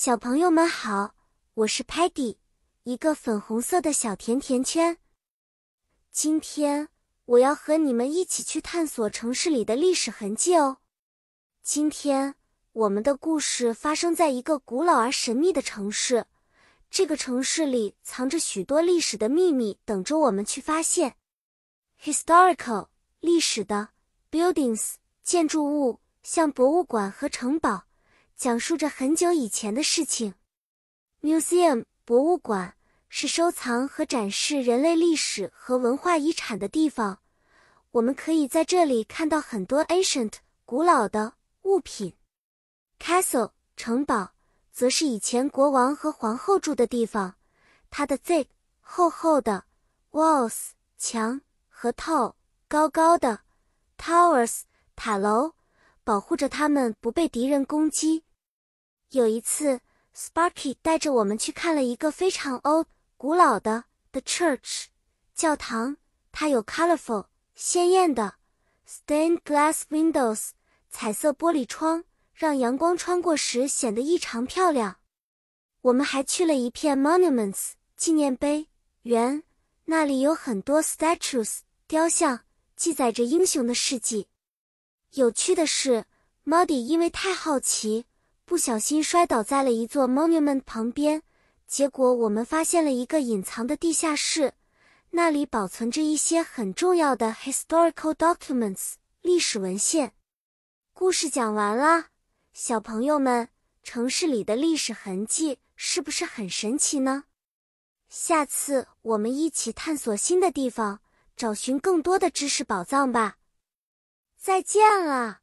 小朋友们好，我是 Patty，一个粉红色的小甜甜圈。今天我要和你们一起去探索城市里的历史痕迹哦。今天我们的故事发生在一个古老而神秘的城市，这个城市里藏着许多历史的秘密，等着我们去发现。Historical 历史的 buildings 建筑物，像博物馆和城堡。讲述着很久以前的事情。Museum 博物馆是收藏和展示人类历史和文化遗产的地方。我们可以在这里看到很多 ancient 古老的物品。Castle 城堡则是以前国王和皇后住的地方。它的 thick 厚厚的 walls 墙和 tall 高高的 towers 塔楼保护着他们不被敌人攻击。有一次，Sparky 带着我们去看了一个非常 old 古老的 The Church 教堂。它有 colorful 鲜艳的 stained glass windows 彩色玻璃窗，让阳光穿过时显得异常漂亮。我们还去了一片 monuments 纪念碑园，那里有很多 statues 雕像，记载着英雄的事迹。有趣的是，Muddy 因为太好奇。不小心摔倒在了一座 monument 旁边，结果我们发现了一个隐藏的地下室，那里保存着一些很重要的 historical documents 历史文献。故事讲完了，小朋友们，城市里的历史痕迹是不是很神奇呢？下次我们一起探索新的地方，找寻更多的知识宝藏吧。再见了。